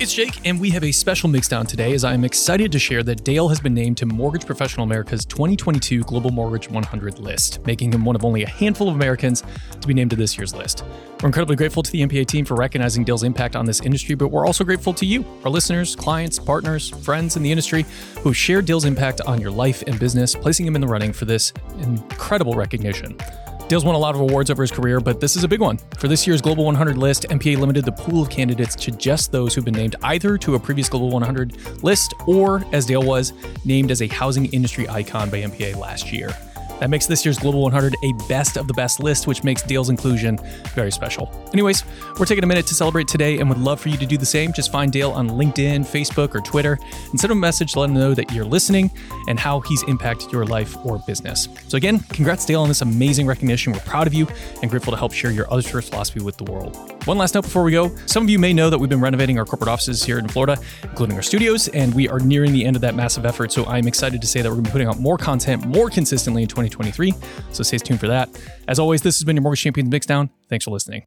It's Jake, and we have a special mixdown today as I am excited to share that Dale has been named to Mortgage Professional America's 2022 Global Mortgage 100 list, making him one of only a handful of Americans to be named to this year's list. We're incredibly grateful to the MPA team for recognizing Dale's impact on this industry, but we're also grateful to you, our listeners, clients, partners, friends in the industry who have shared Dale's impact on your life and business, placing him in the running for this incredible recognition. Dale's won a lot of awards over his career, but this is a big one. For this year's Global 100 list, MPA limited the pool of candidates to just those who've been named either to a previous Global 100 list or, as Dale was, named as a housing industry icon by MPA last year. That makes this year's Global 100 a best of the best list, which makes Dale's inclusion very special. Anyways, we're taking a minute to celebrate today and would love for you to do the same. Just find Dale on LinkedIn, Facebook, or Twitter and send him a message to let him know that you're listening and how he's impacted your life or business. So, again, congrats, Dale, on this amazing recognition. We're proud of you and grateful to help share your other first philosophy with the world. One last note before we go some of you may know that we've been renovating our corporate offices here in Florida, including our studios, and we are nearing the end of that massive effort. So, I'm excited to say that we're going to be putting out more content more consistently in 2023. So stay tuned for that. As always, this has been your Mortgage Champions Mixdown. Thanks for listening.